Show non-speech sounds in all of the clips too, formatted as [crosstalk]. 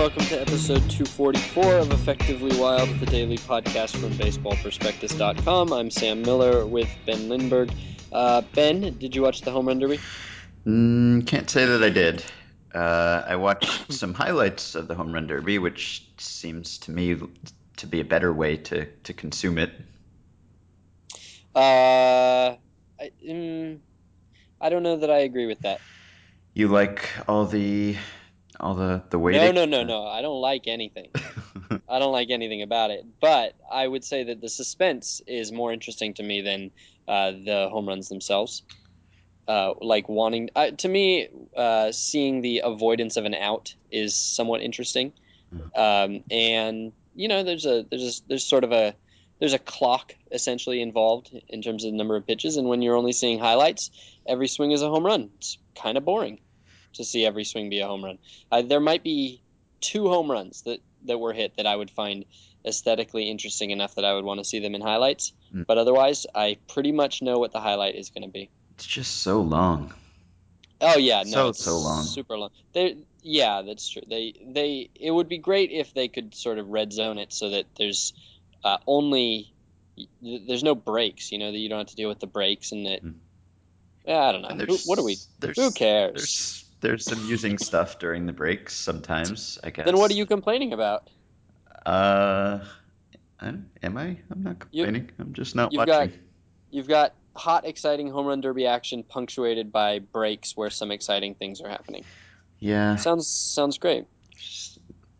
Good morning and welcome to episode 244 of Effectively Wild, the daily podcast from baseballprospectus.com. I'm Sam Miller with Ben Lindbergh. Uh, ben, did you watch the home run derby? Mm, can't say that I did. Uh, I watched [coughs] some highlights of the home run derby, which seems to me to be a better way to, to consume it. Uh, I, mm, I don't know that I agree with that. You like all the all the the No, waiting? no, no, no. I don't like anything. [laughs] I don't like anything about it. But I would say that the suspense is more interesting to me than uh, the home runs themselves. Uh, like wanting uh, to me, uh, seeing the avoidance of an out is somewhat interesting. Um, and you know, there's a there's a, there's sort of a there's a clock essentially involved in terms of the number of pitches, and when you're only seeing highlights, every swing is a home run. It's kind of boring to see every swing be a home run. Uh, there might be two home runs that that were hit that I would find aesthetically interesting enough that I would want to see them in highlights. Mm. But otherwise, I pretty much know what the highlight is going to be. It's just so long. Oh yeah, no, So, it's so long. super long. They, yeah, that's true. They, they, it would be great if they could sort of red zone it so that there's uh, only, there's no breaks. You know that you don't have to deal with the breaks and that. Mm. Yeah, I don't know. Who, what do we? Who cares? There's some using stuff during the breaks sometimes. I guess. Then what are you complaining about? Uh, I- am I? I'm not You- complaining. I'm just not you've got- watching. You've got hot, exciting home run derby action punctuated by breaks where some exciting things are happening. Yeah, Sounds sounds great.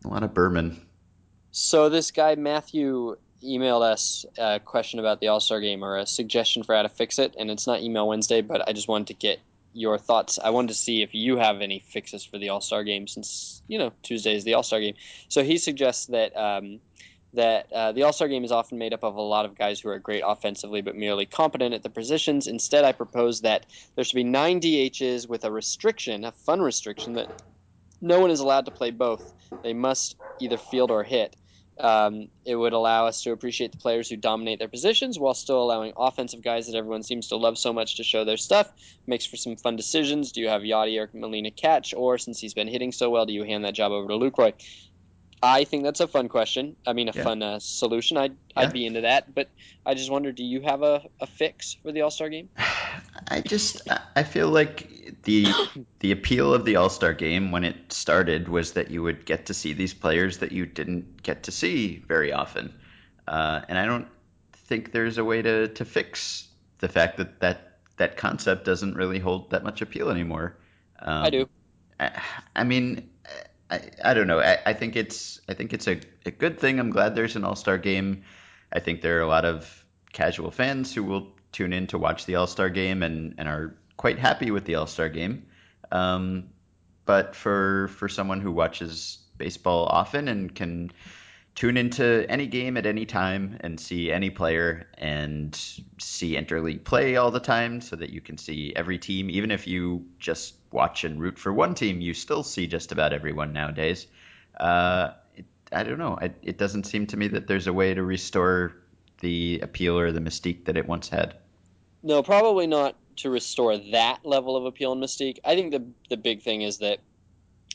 a lot of Berman. So this guy Matthew emailed us a question about the All Star Game or a suggestion for how to fix it, and it's not email Wednesday, but I just wanted to get your thoughts. I wanted to see if you have any fixes for the All Star Game since you know Tuesday is the All Star Game. So he suggests that um, that uh, the All Star Game is often made up of a lot of guys who are great offensively but merely competent at the positions. Instead, I propose that there should be nine DHs with a restriction, a fun restriction that no one is allowed to play both. They must either field or hit. Um, it would allow us to appreciate the players who dominate their positions while still allowing offensive guys that everyone seems to love so much to show their stuff. Makes for some fun decisions. Do you have Yadi or Molina catch, or since he's been hitting so well, do you hand that job over to Lucroy? I think that's a fun question. I mean, a Yeah. fun uh, solution. I'd Yeah. I'd be into that. But I just wonder, do you have a, a fix for the All Star game? [sighs] I just I- feel like the the appeal of the All Star Game when it started was that you would get to see these players that you didn't get to see very often, uh, and I don't think there's a way to to fix the fact that that that concept doesn't really hold that much appeal anymore. Um, I do. I, I mean, I, I don't know. I, I think it's I think it's a, a good thing. I'm glad there's an All Star game. I think there are a lot of casual fans who will tune in to watch the All Star game and, and are quite happy with the All Star game. Um, but for for someone who watches baseball often and can tune into any game at any time and see any player and see interleague play all the time so that you can see every team even if you just watch and root for one team you still see just about everyone nowadays. Uh, it, i don't know. It, it doesn't seem to me that there's a way to restore the appeal or the mystique that it once had. No, probably not to restore that level of appeal and mystique. I think the the big thing is that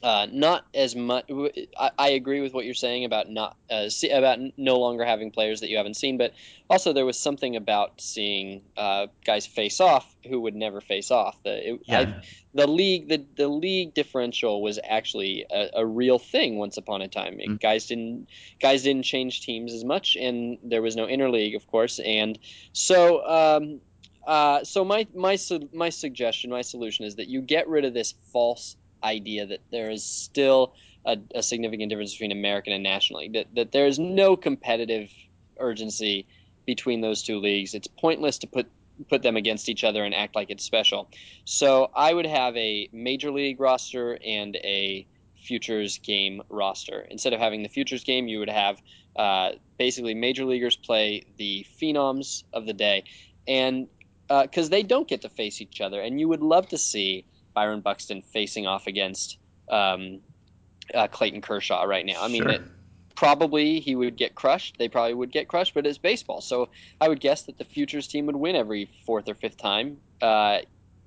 uh, not as much. I, I agree with what you're saying about not uh, see, about no longer having players that you haven't seen, but also there was something about seeing uh, guys face off who would never face off. The it, I, the league the, the league differential was actually a, a real thing once upon a time. Mm. Guys didn't guys didn't change teams as much, and there was no interleague, of course, and so. Um, uh, so my my my suggestion, my solution is that you get rid of this false idea that there is still a, a significant difference between American and National League. That that there is no competitive urgency between those two leagues. It's pointless to put put them against each other and act like it's special. So I would have a major league roster and a futures game roster. Instead of having the futures game, you would have uh, basically major leaguers play the phenoms of the day, and because uh, they don't get to face each other, and you would love to see Byron Buxton facing off against um, uh, Clayton Kershaw right now. I mean, Sure. it, probably he would get crushed. They probably would get crushed, but it's baseball. So I would guess that the futures team would win every fourth or fifth time. Uh,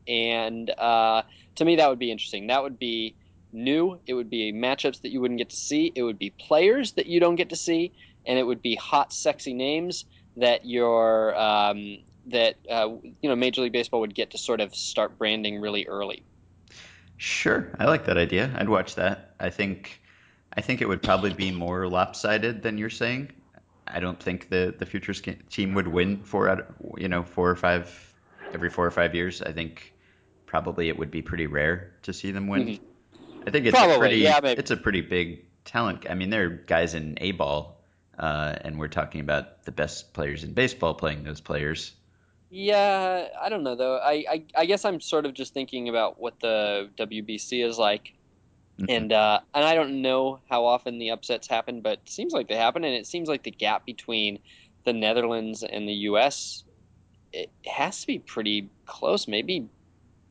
and uh, to me, that would be interesting. That would be new. It would be matchups that you wouldn't get to see. It would be players that you don't get to see, and it would be hot, sexy names that your um, that uh, you know Major League Baseball would get to sort of start branding really early. Sure, I like that idea. I'd watch that. I think I think it would probably be more lopsided than you're saying. I don't think the the futures team would win four out, you know, four or five every four or five years. I think probably it would be pretty rare to see them win. Mm-hmm. I think it's probably, a pretty yeah, it's a pretty big talent. I mean, there are guys in A ball, uh, and we're talking about the best players in baseball playing those players. Yeah, I don't know though. I, I, I guess I'm sort of just thinking about what the WBC is like, mm-hmm. and uh, and I don't know how often the upsets happen, but it seems like they happen, and it seems like the gap between the Netherlands and the U.S. it has to be pretty close, maybe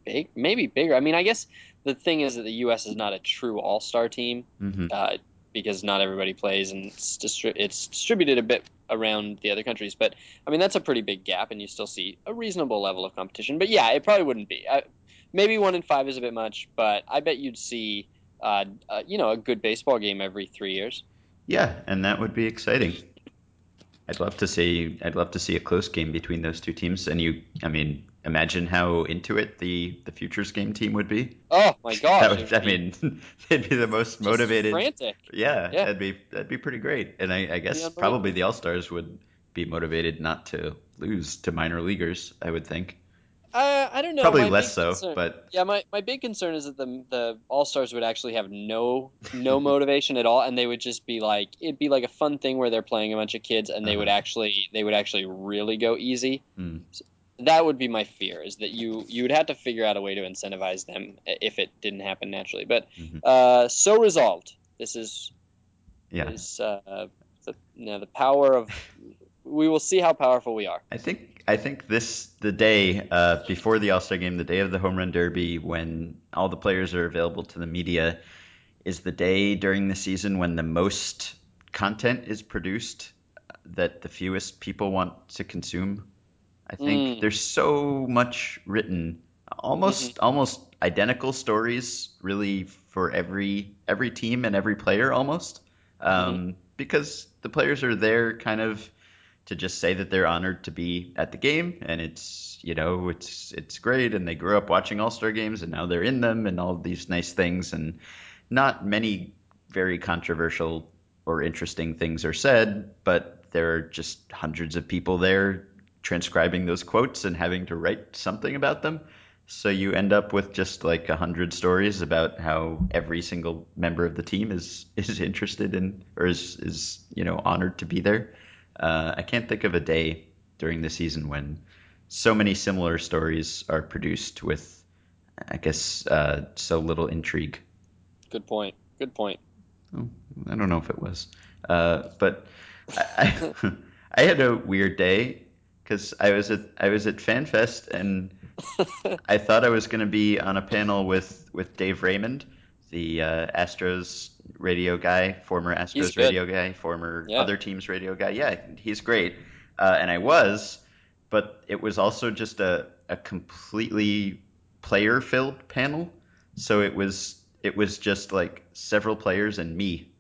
big, maybe bigger. I mean, I guess the thing is that the U.S. is not a true All Star team. Mm-hmm. Uh, because not everybody plays and it's, distri- it's distributed a bit around the other countries. But I mean, that's a pretty big gap, and you still see a reasonable level of competition. But yeah, it probably wouldn't be. I, maybe one in five is a bit much, but I bet you'd see, uh, uh, you know, a good baseball game every three years. Yeah, and that would be exciting. I'd love to see. I'd love to see a close game between those two teams. And you, I mean, imagine how into it the the futures game team would be. Oh my [laughs] gosh! Would, I mean, [laughs] they'd be the most motivated. Frantic. Yeah, yeah, that'd be that'd be pretty great. And I, I guess probably the All Stars would be motivated not to lose to minor leaguers. I would think. Uh, I don't know. Probably my less so, concern, but yeah, my, my big concern is that the the All Stars would actually have no no [laughs] motivation at all, and they would just be like it'd be like a fun thing where they're playing a bunch of kids, and they uh-huh. would actually they would actually really go easy. Mm. That would be my fear is that you you would have to figure out a way to incentivize them if it didn't happen naturally. But mm-hmm. uh, so resolved. This is yeah. Is, uh, the you know, the power of we will see how powerful we are. I think I think this the day uh, before the All Star game, the day of the Home Run Derby, when all the players are available to the media, is the day during the season when the most content is produced that the fewest people want to consume. I think mm. there's so much written, almost mm-hmm. almost identical stories, really for every every team and every player almost, um, mm-hmm. because the players are there kind of to just say that they're honored to be at the game and it's you know it's it's great and they grew up watching all-star games and now they're in them and all these nice things and not many very controversial or interesting things are said but there are just hundreds of people there transcribing those quotes and having to write something about them so you end up with just like a hundred stories about how every single member of the team is [laughs] is interested in or is is you know honored to be there uh, I can't think of a day during the season when so many similar stories are produced with, I guess, uh, so little intrigue. Good point. Good point. Oh, I don't know if it was, uh, but I, I, [laughs] I, had a weird day because I was at I was at FanFest and [laughs] I thought I was going to be on a panel with with Dave Raymond, the uh, Astros radio guy, former Astros radio guy, former yeah. other teams radio guy. Yeah, he's great. Uh, and I was, but it was also just a, a completely player filled panel. So it was it was just like several players and me.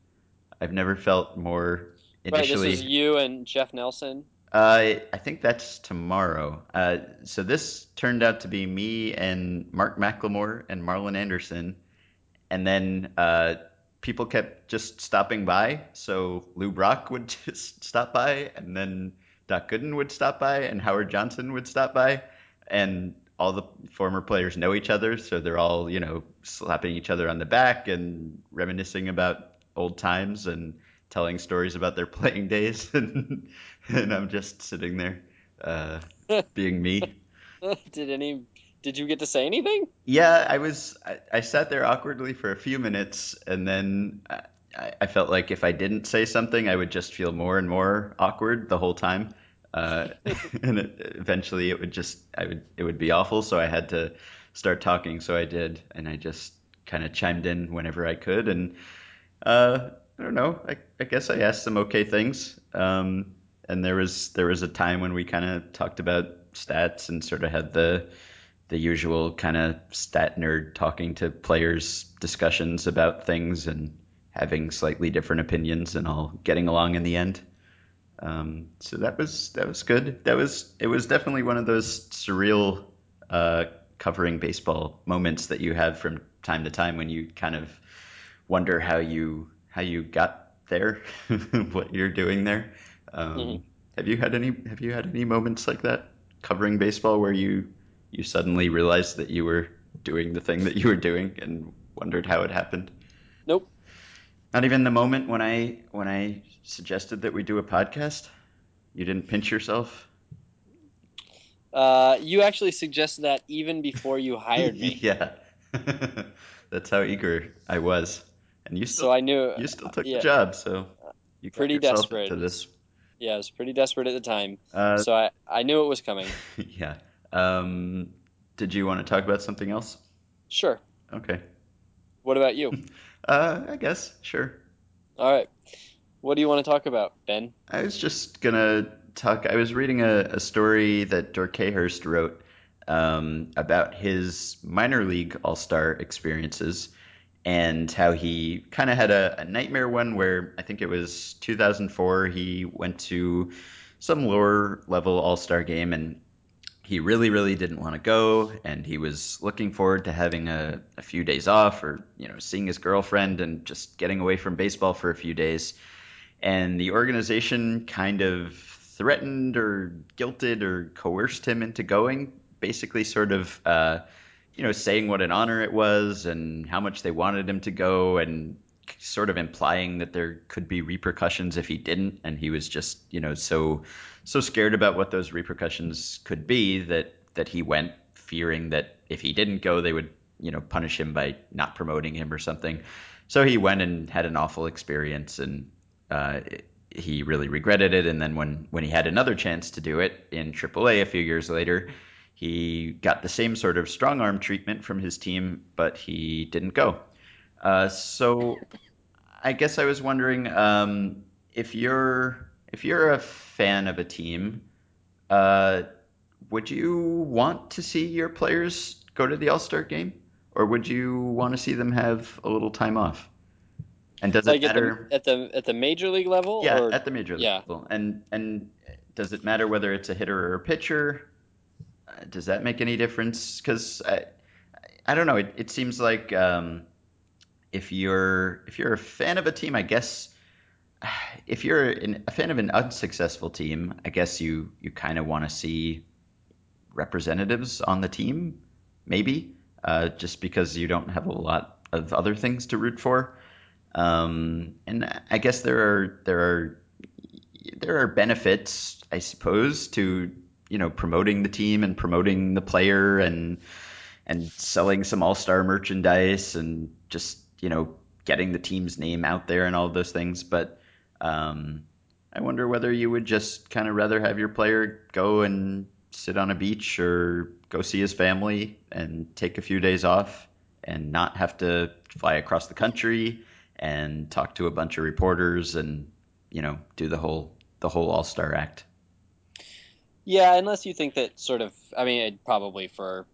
I've never felt more initially. Right, this is you and Jeff Nelson. Uh, I think that's tomorrow. Uh, so this turned out to be me and Mark McLemore and Marlon Anderson, and then uh, people kept just stopping by. So Lou Brock would [laughs] just stop by, and then Doc Gooden would stop by, and Howard Johnson would stop by, and all the former players know each other, so they're all you know slapping each other on the back and reminiscing about old times and telling stories about their [laughs] playing days, [laughs] and, and I'm just sitting there uh, [laughs] being me. Did any did you get to say anything? Yeah, I was. I, I sat there awkwardly for a few minutes, and then I, I, felt like if I didn't say something, I would just feel more and more awkward the whole time. Uh, and it, eventually, it would just. I would. It would be awful. So I had to start talking. So I did, and I just kind of chimed in whenever I could. And uh, I don't know. I, I guess I asked some okay things. Um, and there was there was a time when we kind of talked about stats and sort of had the the usual kind of stat nerd talking to players discussions about things and having slightly different opinions and all getting along in the end. Um, so that was that was good. That was it was definitely one of those surreal uh, covering baseball moments that you have from time to time when you kind of wonder how you how you got there, [laughs] what you're doing there. Um, have you had any have you had any moments like that covering baseball where you you suddenly realized that you were doing the thing that you were doing and wondered how it happened? Nope. Not even the moment when I when I suggested that we do a podcast? You didn't pinch yourself? Uh, you actually suggested that even before you hired [laughs] me, Yeah. [laughs] That's how eager I was. And you still so I knew. you still uh, took the job, so you pretty desperate. to this. Yeah, I was pretty desperate at the time, Uh, so I I knew it was coming. [laughs] yeah. Um, did you want to talk about something else? Sure. Okay. What about you? [laughs] Uh, I guess, sure. All right. What do you want to talk about, Ben? I was just gonna talk. I was reading a, a story that Dirk Hayhurst wrote um, about his minor league All Star experiences and how he kind of had a, a nightmare one where I think it was 2004. He went to some lower level All Star game and he really, really didn't want to go, and he was looking forward to having a, a few days off or you know seeing his girlfriend and just getting away from baseball for a few days and the organization kind of threatened or guilted or coerced him into going, basically, sort of, uh, you know, saying what an honor it was and how much they wanted him to go, and sort of implying that there could be repercussions if he didn't, and he was just, you know, so so scared about what those repercussions could be that that he went, fearing that if he didn't go, they would, you know, punish him by not promoting him or something. So he went and had an awful experience, and uh, he really regretted it. And then when when he had another chance to do it in AAA a a few years later, he got the same sort of strong arm treatment from his team, but he didn't go. Uh, so I guess I was wondering um, if you're if you're a fan of a team, uh, would you want to see your players go to the All Star game, or would you want to see them have a little time off? And does it Like at the matter at the at the major league level, Yeah, or at the major league yeah, level. And and does it matter whether it's a hitter or a pitcher? Does that make any difference? Because I, I don't know. It, it seems like um, if you're if you're a fan of a team, I guess [sighs] if you're an, a fan of an unsuccessful team, I guess you you kind of want to see representatives on the team, maybe, uh, just because you don't have a lot of other things to root for. Um, and I guess there are there are there are benefits, I suppose, to you know promoting the team and promoting the player and and selling some all star merchandise and just you know getting the team's name out there and all those things. But um, I wonder whether you would just kind of rather have your player go and sit on a beach or go see his family and take a few days off and not have to fly across the country and talk to a bunch of reporters and you know do the whole the whole all star act. Yeah. Unless you think that sort of, I mean, it probably for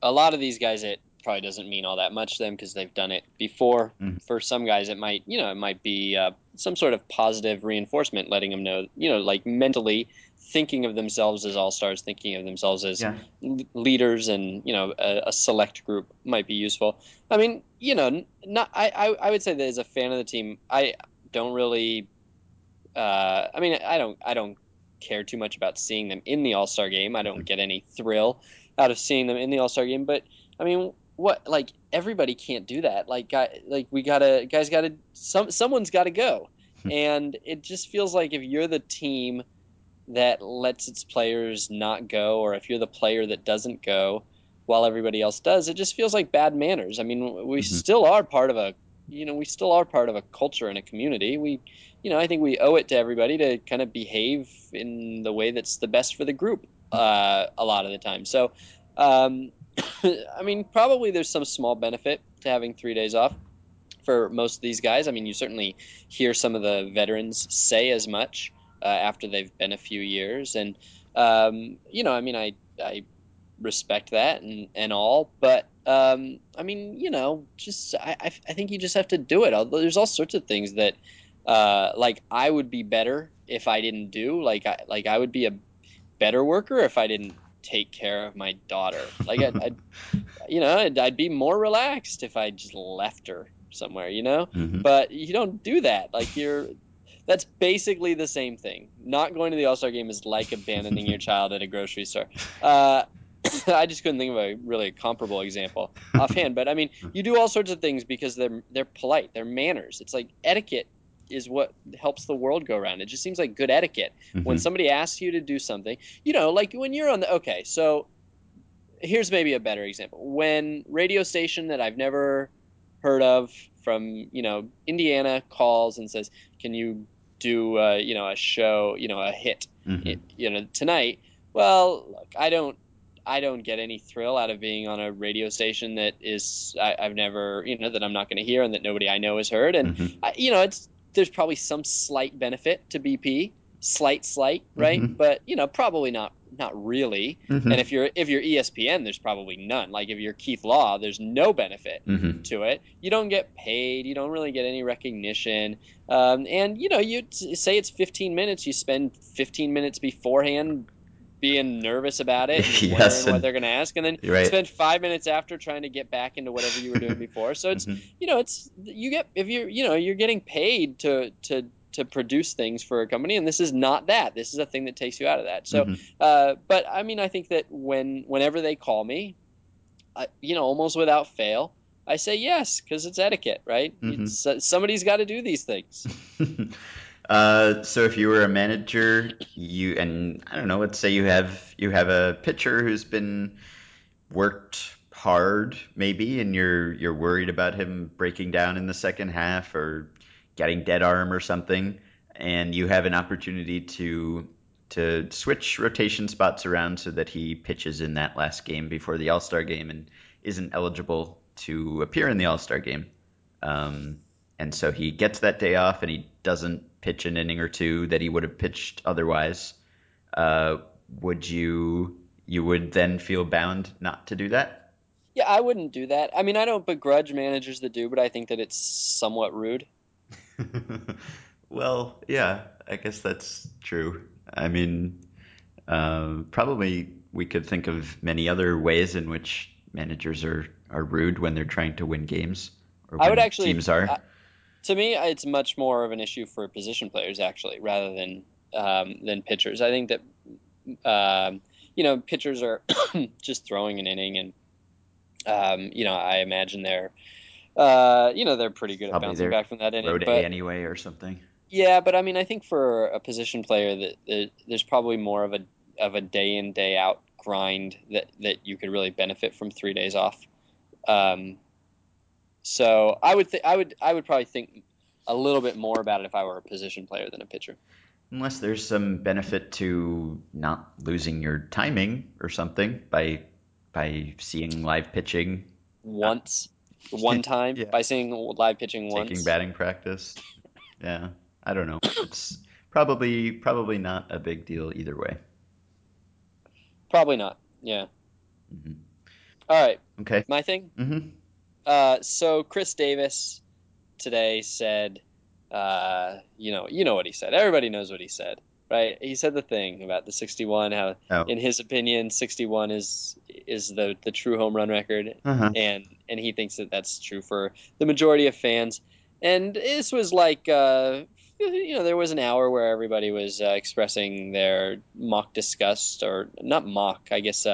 a lot of these guys, it probably doesn't mean all that much to them because they've done it before. Mhm. For some guys, it might, you know, it might be uh, some sort of positive reinforcement, letting them know, you know, like mentally thinking of themselves as all stars, thinking of themselves as Yeah. l- leaders, and you know, a, a select group might be useful. I mean, you know, not. I, I I would say that as a fan of the team, I don't really uh, I mean, I don't I don't care too much about seeing them in the All Star game. I don't get any thrill out of seeing them in the All Star game. But I mean, what like everybody can't do that. Like guy, like we gotta guys gotta some someone's got to go, and it just feels like if you're the team that lets its players not go, or if you're the player that doesn't go while everybody else does, it just feels like bad manners. I mean, we hmm still are part of a, you know, we still are part of a culture and a community. We, you know, I think we owe it to everybody to kind of behave in the way that's the best for the group uh, a lot of the time. So, um, [coughs] I mean, probably there's some small benefit to having three days off for most of these guys. I mean, you certainly hear some of the veterans say as much uh, after they've been a few years, and um, you know, I mean, I I respect that and and all, but um, I mean, you know, just I I I think you just have to do it. Although There's all sorts of things that uh, like I would be better if I didn't do. Like I like I would be a better worker if I didn't take care of my daughter. Like I'd, I'd [laughs] you know, I'd, I'd be more relaxed if I just left her somewhere, you know. Mhm. But you don't do that. Like you're. That's basically the same thing. Not going to the All Star game is like abandoning your [laughs] child at a grocery store. Uh, [laughs] I just couldn't think of a really comparable example [laughs] offhand. But I mean, you do all sorts of things because they're they're polite, they're manners. It's like etiquette is what helps the world go around. It just seems like good etiquette when Mhm. somebody asks you to do something. You know, like when you're on the okay, so here's maybe a better example. When radio station that I've never heard of from you know Indiana calls and says, "Can you do uh, you know a show you know a hit Mhm. you know tonight?" Well, look, I don't I don't get any thrill out of being on a radio station that is I, I've never you know that I'm not going to hear and that nobody I know has heard and Mhm. I, you know it's there's probably some slight benefit to BP slight slight right Mhm. but you know probably not not really Mhm. and if you're if you're ESPN, there's probably none. Like if you're Keith Law, there's no benefit Mhm. to it. You don't get paid. You don't really get any recognition. Um, and you know, you t- say it's 15 minutes. You spend 15 minutes beforehand being nervous about it [laughs] and Yes, wondering what they're going to ask, and then right. spend five minutes after trying to get back into whatever you were doing before. So it's Mhm. you know, it's you get if you're you know you're getting paid to to to produce things for a company, and this is not that. This is a thing that takes you out of that. So, Mhm. uh, but I mean, I think that when whenever they call me, I, you know, almost without fail, I say yes because it's etiquette, right? Mhm. It's, somebody's got to do these things. [laughs] uh, so if you were a manager, you and I don't know, let's say you have you have a pitcher who's been worked hard, maybe, and you're you're worried about him breaking down in the second half or getting dead arm or something, and you have an opportunity to to switch rotation spots around so that he pitches in that last game before the All Star game and isn't eligible to appear in the All Star game. Um, and so he gets that day off and he doesn't pitch an inning or two that he would have pitched otherwise. Uh, would you you would then feel bound not to do that? Yeah, I wouldn't do that. I mean, I don't begrudge managers that do, but I think that it's somewhat rude. [laughs] well, yeah, I guess that's true. I mean, uh, probably we could think of many other ways in which managers are, are rude when they're trying to win games or I would actually- teams are. I- To me, it's much more of an issue for position players actually, rather than um, than pitchers. I think that um, you know pitchers are [coughs] just throwing an inning, and um, you know I imagine they're uh, you know they're pretty good at bouncing back from that inning. Road but A anyway or something. Yeah, but I mean, I think for a position player that, that there's probably more of a of a day in day out grind that that you could really benefit from three days off. Um, so I would th- I would I would probably think a little bit more about it if I were a position player than a pitcher. Unless there's some benefit to not losing your timing or something by by seeing live pitching, Once, one [laughs] time Yeah. by seeing live pitching once. taking batting practice. Yeah, I don't know. It's probably probably not a big deal either way. Probably not. Yeah. Mhm. All right, Okay. my thing. hmm Uh, so Chris Davis today said, uh, you know, you know what he said. Everybody knows what he said, right? He said the thing about the 61. How, Oh. in his opinion, 61 is is the the true home run record, Uh-huh. and and he thinks that that's true for the majority of fans. And this was like, uh, you know, there was an hour where everybody was uh, expressing their mock disgust, or not mock, I guess.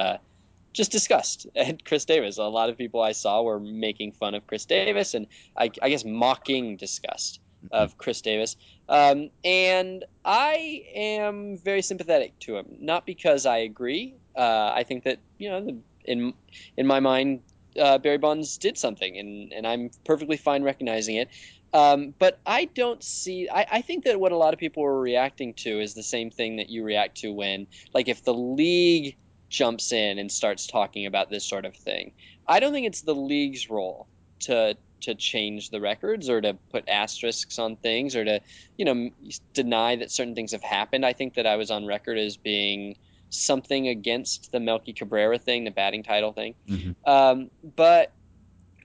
Just disgust at Chris Davis. A lot of people I saw were making fun of Chris Davis and I, I guess mocking disgust of Chris Davis. Um, and I am very sympathetic to him, not because I agree. Uh, I think that you know, the, in in my mind, uh, Barry Bonds did something, and and I'm perfectly fine recognizing it. Um, but I don't see. I, I think that what a lot of people were reacting to is the same thing that you react to when, like, if the league jumps in and starts talking about this sort of thing. I don't think it's the league's role to to change the records or to put asterisks on things or to you know deny that certain things have happened. I think that I was on record as being something against the Melky Cabrera thing, the batting title thing. Mm-hmm. Um, but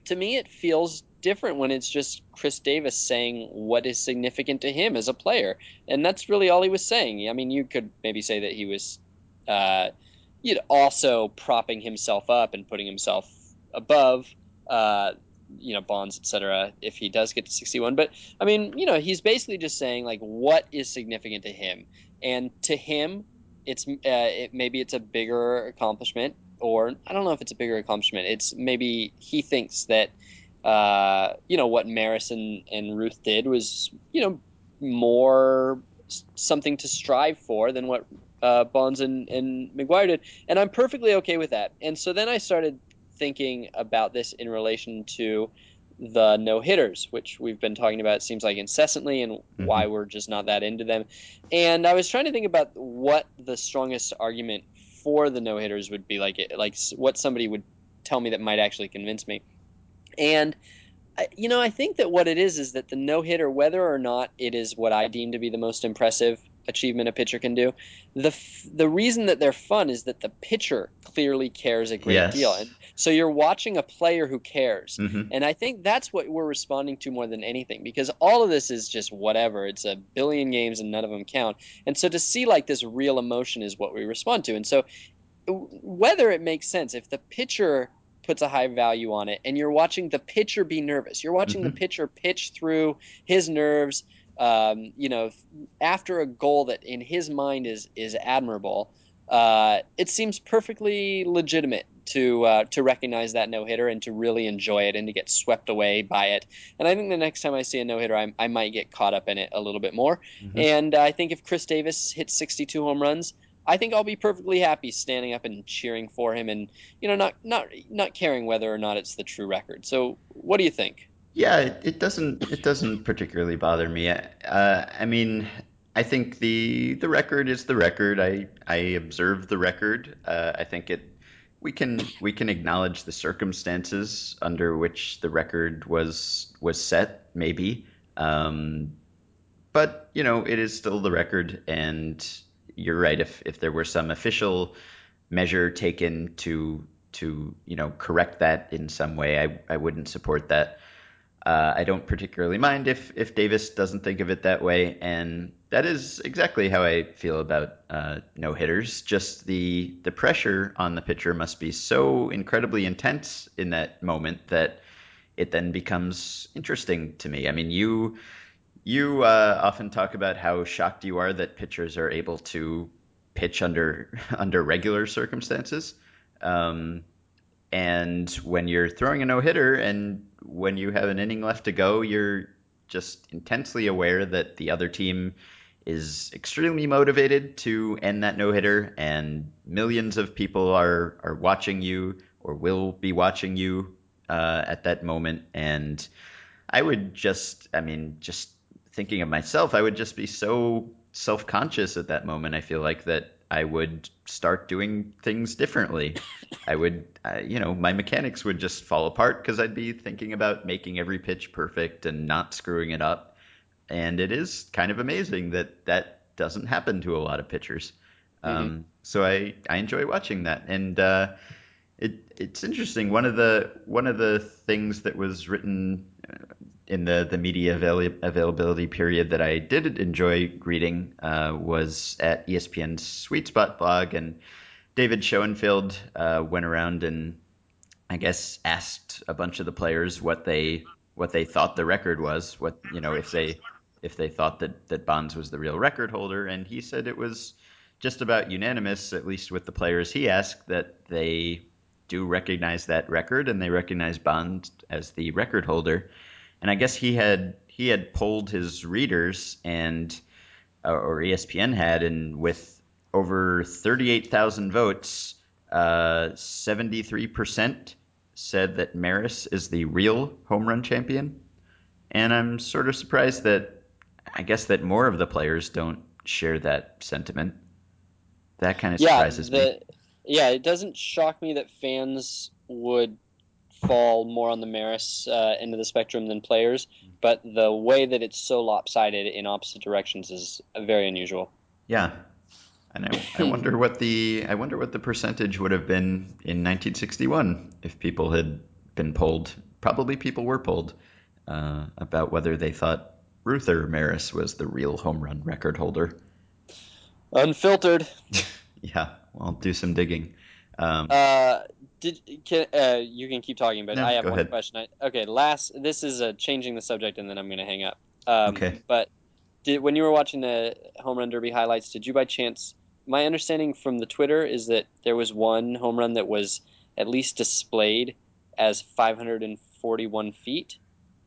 to me, it feels different when it's just Chris Davis saying what is significant to him as a player, and that's really all he was saying. I mean, you could maybe say that he was, uh, you know, also propping himself up and putting himself above, uh, you know, Bonds, etc. If he does get to 61, but I mean, you know, he's basically just saying like what is significant to him, and to him, it's uh, it, maybe it's a bigger accomplishment, or I don't know if it's a bigger accomplishment. It's maybe he thinks that uh, you know what Maris and, and Ruth did was you know more something to strive for than what uh, Bonds and, and McGwire did, and I'm perfectly okay with that. And so then I started thinking about this in relation to the no hitters, which we've been talking about, it seems like incessantly, and mm-hmm. why we're just not that into them. And I was trying to think about what the strongest argument for the no hitters would be like, like what somebody would tell me that might actually convince me. And you know, I think that what it is is that the no hitter, whether or not it is what I deem to be the most impressive achievement a pitcher can do, the the reason that they're fun is that the pitcher clearly cares a great yes. deal, and so you're watching a player who cares, mm-hmm. and I think that's what we're responding to more than anything because all of this is just whatever. It's a billion games and none of them count, and so to see like this real emotion is what we respond to, and so whether it makes sense if the pitcher puts a high value on it and you're watching the pitcher be nervous you're watching mm-hmm. the pitcher pitch through his nerves um, you know after a goal that in his mind is is admirable uh, it seems perfectly legitimate to uh, to recognize that no hitter and to really enjoy it and to get swept away by it. And I think the next time I see a no hitter, I, I might get caught up in it a little bit more. Mm-hmm. And I think if Chris Davis hits 62 home runs, I think I'll be perfectly happy standing up and cheering for him, and you know, not not not caring whether or not it's the true record. So, what do you think? Yeah, it, it doesn't it doesn't particularly bother me. Uh, I mean, I think the the record is the record. I I observe the record. Uh, I think it we can we can acknowledge the circumstances under which the record was was set, maybe. Um, but you know, it is still the record, and you're right. If if there were some official measure taken to to you know correct that in some way, I I wouldn't support that. Uh, I don't particularly mind if if Davis doesn't think of it that way, and that is exactly how I feel about uh, no hitters. Just the the pressure on the pitcher must be so incredibly intense in that moment that it then becomes interesting to me. I mean, you you uh, often talk about how shocked you are that pitchers are able to pitch under [laughs] under regular circumstances. Um, and when you're throwing a no hitter and when you have an inning left to go, you're just intensely aware that the other team is extremely motivated to end that no hitter, and millions of people are are watching you or will be watching you uh, at that moment. And I would just, I mean, just thinking of myself, I would just be so self conscious at that moment. I feel like that I would start doing things differently. I would, uh, you know, my mechanics would just fall apart because I'd be thinking about making every pitch perfect and not screwing it up. And it is kind of amazing that that doesn't happen to a lot of pitchers. Mm-hmm. Um, so I, I enjoy watching that. And uh, it, it's interesting. One of the one of the things that was written uh, in the the media avail- availability period that I did enjoy reading uh, was at ESPN's Sweet Spot blog, and David Schoenfield uh, went around and I guess asked a bunch of the players what they what they thought the record was, what you know if they if they thought that that Bonds was the real record holder, and he said it was just about unanimous, at least with the players he asked, that they do recognize that record and they recognize Bonds as the record holder. And I guess he had he had polled his readers and uh, or ESPN had, and with over thirty eight thousand votes, uh, seventy three percent said that Maris is the real home run champion, and I'm sort of surprised that I guess that more of the players don't share that sentiment. That kind of surprises yeah, the, me. Yeah, it doesn't shock me that fans would fall more on the Maris uh, end of the spectrum than players, but the way that it's so lopsided in opposite directions is very unusual. Yeah, And I, I [laughs] wonder what the I wonder what the percentage would have been in 1961 if people had been polled. Probably people were polled uh, about whether they thought Ruther Maris was the real home run record holder. Unfiltered. [laughs] yeah, well, do some digging. Um, Uh, did can uh, you can keep talking, but No, I have one ahead. question. I, okay, last this is uh, changing the subject, and then I'm gonna hang up. Um, Okay. But did when you were watching the home run derby highlights, did you by chance? My understanding from the Twitter is that there was one home run that was at least displayed as 541 feet.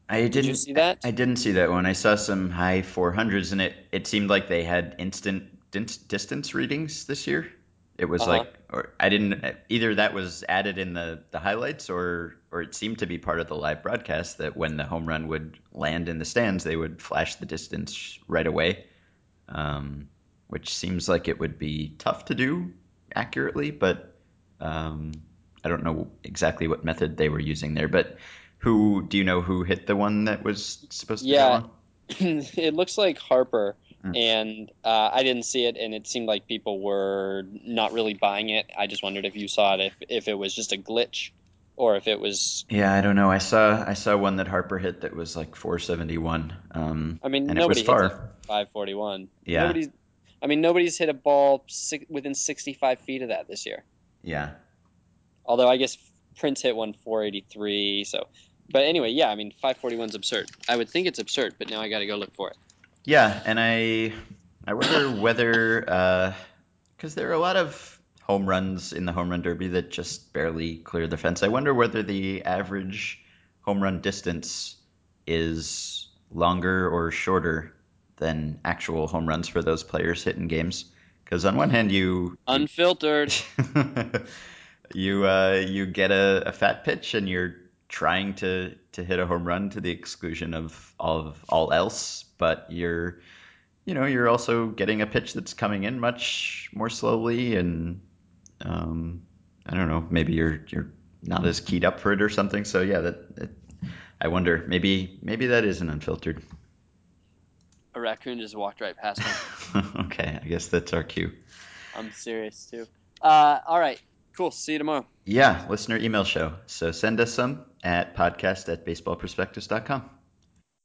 I Did didn't you see that? I didn't see that one. I saw some high 400s, and it it seemed like they had instant distance readings this year. It was Uh-huh. like, or I didn't either. That was added in the the highlights, or or it seemed to be part of the live broadcast that when the home run would land in the stands, they would flash the distance right away. Um, which seems like it would be tough to do accurately, but um, I don't know exactly what method they were using there. But who do you know who hit the one that was supposed to Yeah. [laughs] it looks like Harper, Mm. and uh, I didn't see it, and it seemed like people were not really buying it. I just wondered if you saw it, if if it was just a glitch, or if it was. Yeah, I don't know. I saw I saw one that Harper hit that was like 471. Um, I mean, and it was nobody far. 541. Yeah. Nobody's. I mean, nobody's hit a ball si- within 65 feet of that this year. Yeah. Although I guess Prince hit one 483. So, but anyway, yeah. I mean, 541's absurd. I would think it's absurd, but now I got to go look for it. Yeah, and I I wonder [coughs] whether uh, because there are a lot of home runs in the home run derby that just barely clear the fence. I wonder whether the average home run distance is longer or shorter than actual home runs for those players hit in games. Because on one hand, you Unfiltered. [laughs] you uh, you get a, a fat pitch and you're trying to to hit a home run to the exclusion of all of all else, but you're you know you're also getting a pitch that's coming in much more slowly and um, I don't know maybe you're you're not as keyed up for it or something. So yeah, that, that I wonder maybe maybe that is an unfiltered. A raccoon just walked right past me. [laughs] okay, I guess that's our cue. I'm serious too. Uh, all right, cool. See you tomorrow. Yeah, listener email show. So send us some at podcast at baseballprospectus.com.